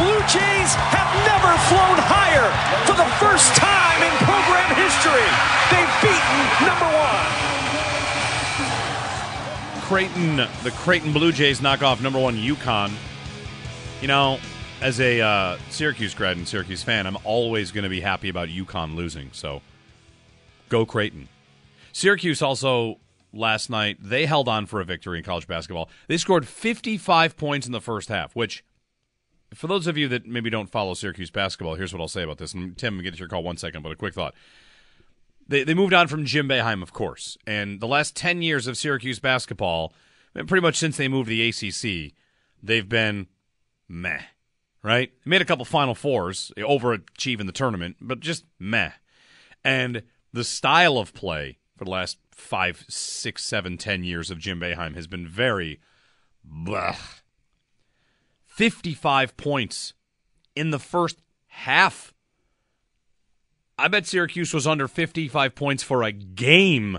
Blue Jays have never flown higher for the first time in program history. They've beaten number one. Creighton, the Creighton Blue Jays knock off number one UConn. You know, as a uh, Syracuse grad and Syracuse fan, I'm always going to be happy about UConn losing. So, go Creighton. Syracuse also last night they held on for a victory in college basketball. They scored 55 points in the first half, which for those of you that maybe don't follow Syracuse basketball, here's what I'll say about this. And Tim, get to your call one second, but a quick thought. They they moved on from Jim Boeheim, of course, and the last ten years of Syracuse basketball, pretty much since they moved to the ACC, they've been meh. Right? They made a couple Final Fours, overachieving the tournament, but just meh. And the style of play for the last five, six, seven, ten years of Jim Boeheim has been very blah. 55 points in the first half. I bet Syracuse was under 55 points for a game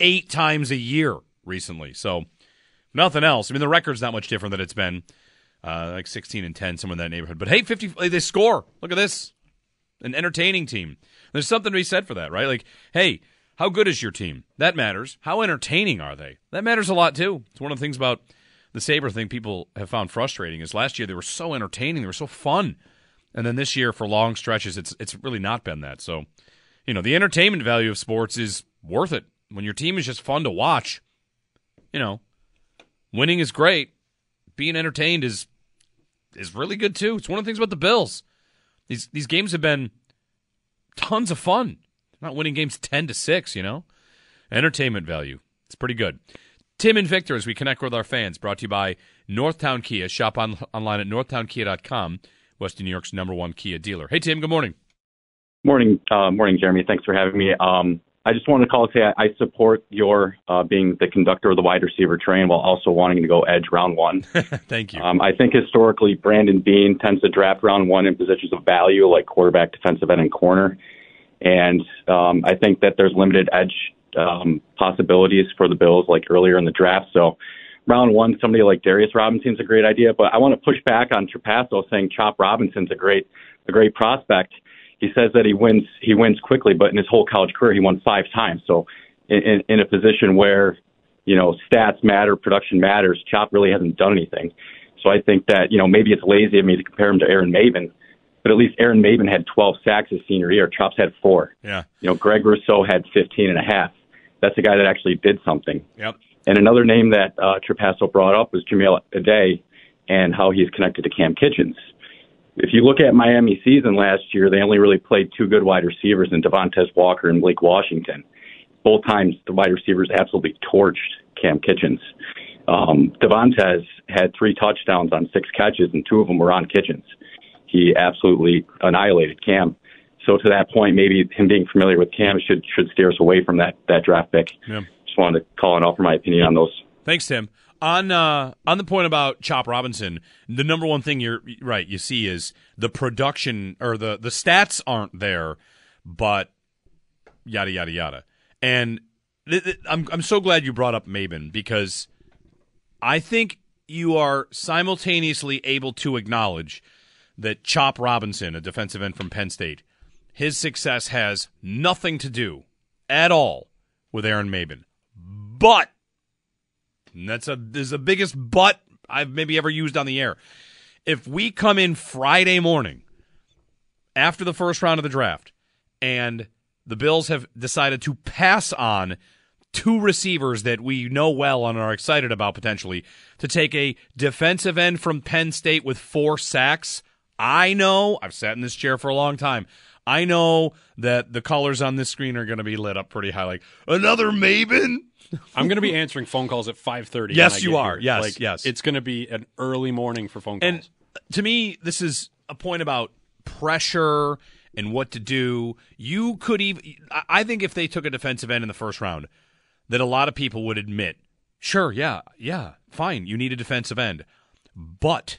eight times a year recently. So, nothing else. I mean, the record's not much different than it's been, uh, like 16 and 10, somewhere in that neighborhood. But hey, 50, they score. Look at this. An entertaining team. There's something to be said for that, right? Like, hey, how good is your team? That matters. How entertaining are they? That matters a lot, too. It's one of the things about the Sabre thing people have found frustrating is last year they were so entertaining, they were so fun. And then this year for long stretches it's it's really not been that. So, you know, the entertainment value of sports is worth it. When your team is just fun to watch, you know, winning is great. Being entertained is is really good too. It's one of the things about the Bills. These these games have been tons of fun. Not winning games 10 to 6, you know. Entertainment value. It's pretty good. Tim and Victor, as we connect with our fans, brought to you by Northtown Kia. Shop on, online at northtownkia.com, Western New York's number one Kia dealer. Hey, Tim, good morning. Morning, uh, morning, Jeremy. Thanks for having me. Um, I just wanted to call and say I, I support your uh, being the conductor of the wide receiver train while also wanting to go edge round one. Thank you. Um, I think historically Brandon Beane tends to draft round one in positions of value like quarterback, defensive end, and corner. And um, I think that there's limited edge um, possibilities for the Bills like earlier in the draft. So round one, somebody like Darius Robinson's a great idea. But I want to push back on Trapasso saying Chop Robinson's a great a great prospect. He says that he wins he wins quickly, but in his whole college career he won five times. So in, in, in a position where you know stats matter, production matters, Chop really hasn't done anything. So I think that you know maybe it's lazy of me to compare him to Aaron Maybin, but at least Aaron Maybin had 12 sacks his senior year. Chop's had four. Yeah. You know, Greg Rousseau had 15 and a half. That's a guy that actually did something. Yep. And another name that uh, Trapasso brought up was Jahmile Addae and how he's connected to Cam Kinchens. If you look at Miami season last year, they only really played two good wide receivers in Devontae Walker and Blake Washington. Both times the wide receivers absolutely torched Cam Kinchens. Um, Devontae had three touchdowns on six catches, and two of them were on Kinchens. He absolutely annihilated Cam. So to that point, maybe him being familiar with Cam should should steer us away from that that draft pick. Yeah. Just wanted to call and offer my opinion on those. Thanks, Tim. On uh, on the point about Chop Robinson, the number one thing you're right you see is the production or the the stats aren't there, but yada yada yada. And th- th- I'm I'm so glad you brought up Maybin because I think you are simultaneously able to acknowledge that Chop Robinson, a defensive end from Penn State, his success has nothing to do at all with Aaron Maybin. But that's a is the biggest but I've maybe ever used on the air. If we come in Friday morning after the first round of the draft and the Bills have decided to pass on two receivers that we know well and are excited about potentially to take a defensive end from Penn State with four sacks. I know, I've sat in this chair for a long time. I know that the colors on this screen are going to be lit up pretty high like another Maybin. I'm going to be answering phone calls at 5:30. Yes, you are. Here. Yes, like, yes. It's going to be an early morning for phone calls. And to me, this is a point about pressure and what to do. You could even I think if they took a defensive end in the first round, that a lot of people would admit, sure, yeah, yeah, fine, you need a defensive end. But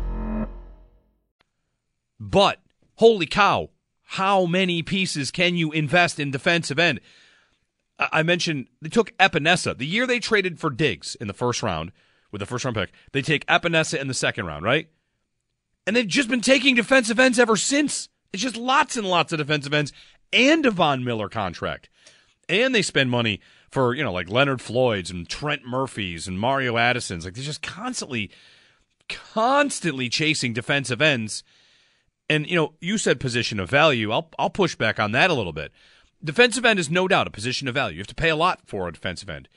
But, holy cow, how many pieces can you invest in defensive end? I mentioned they took Epenesa. The year they traded for Diggs in the first round with the first round pick, they take Epenesa in the second round, right? And they've just been taking defensive ends ever since. It's just lots and lots of defensive ends and a Von Miller contract. And they spend money for, you know, like Leonard Floyd's and Trent Murphy's and Mario Addison's. Like they're just constantly, constantly chasing defensive ends. And, you know, you said position of value. I'll, I'll push back on that a little bit. Defensive end is no doubt a position of value. You have to pay a lot for a defensive end.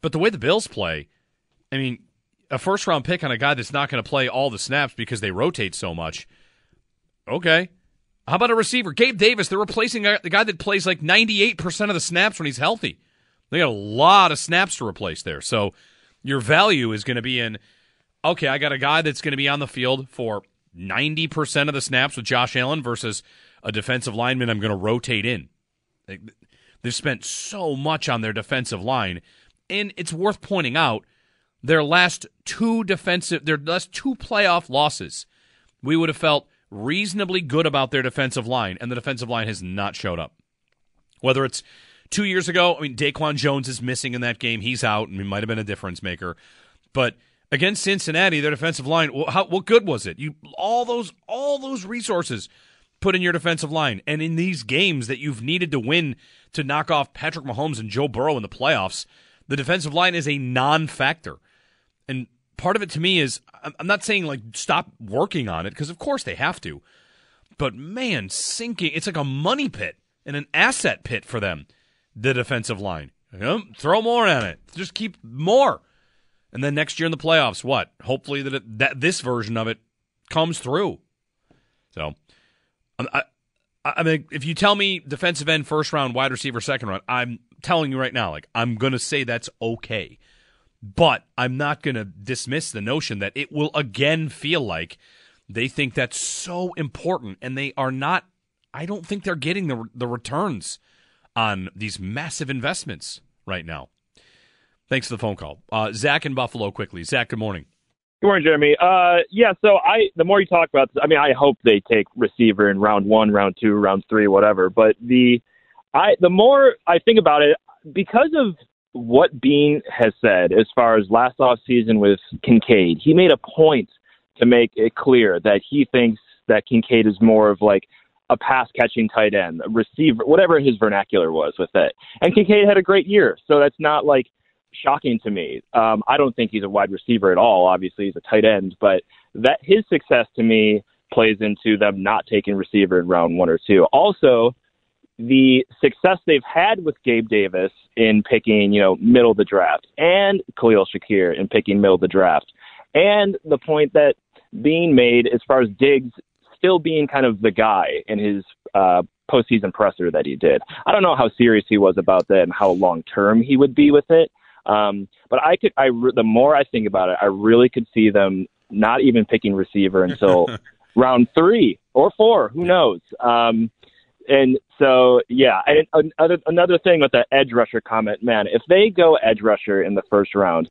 But the way the Bills play, I mean, a first round pick on a guy that's not going to play all the snaps because they rotate so much. Okay. How about a receiver? Gabe Davis, they're replacing the guy that plays like 98% of the snaps when he's healthy. They got a lot of snaps to replace there. So your value is going to be in okay, I got a guy that's going to be on the field for 90% of the snaps with Josh Allen versus a defensive lineman I'm going to rotate in. They've spent so much on their defensive line, and it's worth pointing out their last two defensive, their last two playoff losses, we would have felt reasonably good about their defensive line, and the defensive line has not showed up. Whether it's two years ago, I mean, Daquan Jones is missing in that game; he's out, and he might have been a difference maker. But against Cincinnati, their defensive line, how, what good was it? You all those all those resources put in your defensive line, and in these games that you've needed to win to knock off Patrick Mahomes and Joe Burrow in the playoffs, the defensive line is a non-factor. And part of it to me is I'm not saying like stop working on it because of course they have to. But man, sinking it's like a money pit and an asset pit for them, the defensive line. Throw more at it. Just keep more. And then next year in the playoffs, what? Hopefully that it, that this version of it comes through. So, um, I, I mean, if you tell me defensive end first round, wide receiver second round, I'm telling you right now, like I'm gonna say that's okay. But I'm not to dismiss the notion that it will again feel like they think that's so important and they are not I don't think they're getting the the returns on these massive investments right now. Thanks for the phone call. Uh, Zach in Buffalo quickly. Zach, good morning. Good morning, Jeremy. Uh, yeah, so I the more you talk about this, I mean, I hope they take receiver in round one, round two, round three, whatever. But the I the more I think about it, because of what Beane has said as far as last off season with Kincaid, he made a point to make it clear that he thinks that Kincaid is more of like a pass catching tight end, a receiver, whatever his vernacular was with it. And Kincaid had a great year, so that's not like shocking to me. Um, I don't think he's a wide receiver at all. Obviously, he's a tight end, but that his success to me plays into them not taking receiver in round one or two. Also, the success they've had with Gabe Davis in picking, you know, middle of the draft, and Khalil Shakir in picking middle of the draft, and the point that being made as far as Diggs still being kind of the guy in his uh, postseason presser that he did. I don't know how serious he was about that and how long term he would be with it. Um, but I could, I re- the more I think about it, I really could see them not even picking receiver until round three or four. Who knows? Um, and so, yeah. And another another thing with the edge rusher comment, man, if they go edge rusher in the first round,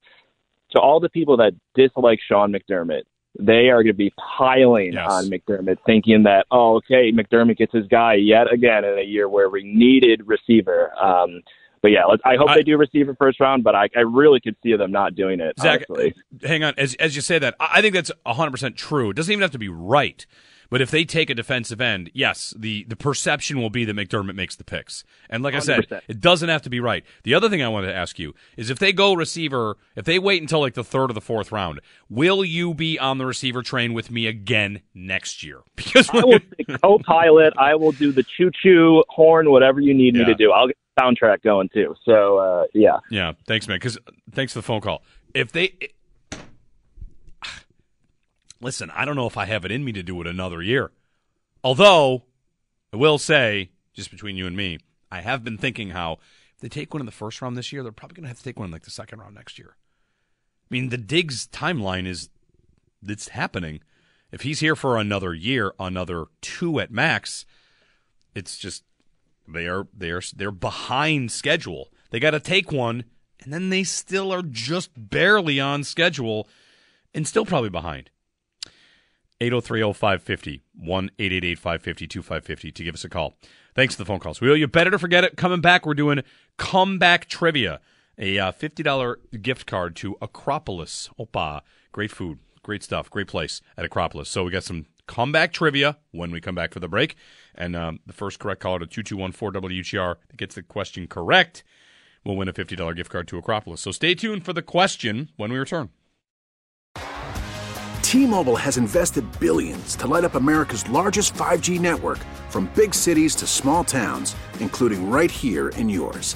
to all the people that dislike Sean McDermott, they are going to be piling Yes. on McDermott, thinking that, oh, okay, McDermott gets his guy yet again in a year where we needed receiver. Um, but yeah, let's, I hope I- they do receive a first round, but I, I really could see them not doing it. Zach, honestly. hang on. As as you say that, I think that's 100% true. It doesn't even have to be right. But if they take a defensive end, yes, the, the perception will be that McDermott makes the picks. And like I said, it doesn't have to be right. The other thing I wanted to ask you is if they go receiver, if they wait until like the third or the fourth round, will you be on the receiver train with me again next year? Because I will say co-pilot. I will do the choo-choo horn, whatever you need me to do. I'll get soundtrack going too. So uh, yeah, Yeah, thanks, man. Because thanks for the phone call. If they listen, I don't know if I have it in me to do it another year. Although I will say, just between you and me, I have been thinking how if they take one in the first round this year, they're probably going to have to take one in like the second round next year. I mean, the Diggs timeline is it's happening. If he's here for another year, another two at max, it's just they are they are they're behind schedule. They got to take one, and then they still are just barely on schedule, and still probably behind. 803-0550, 1-888-550-2550 to give us a call. Thanks for the phone calls. We owe you better to forget it. Coming back, we're doing comeback trivia, a uh, $50 gift card to Acropolis. Opa, great food, great stuff, great place at Acropolis. So we got some comeback trivia when we come back for the break. And um, the first correct caller to 2214-WGR that gets the question correct will win a $50 gift card to Acropolis. So stay tuned for the question when we return. T-Mobile has invested billions to light up America's largest 5G network from big cities to small towns, including right here in yours.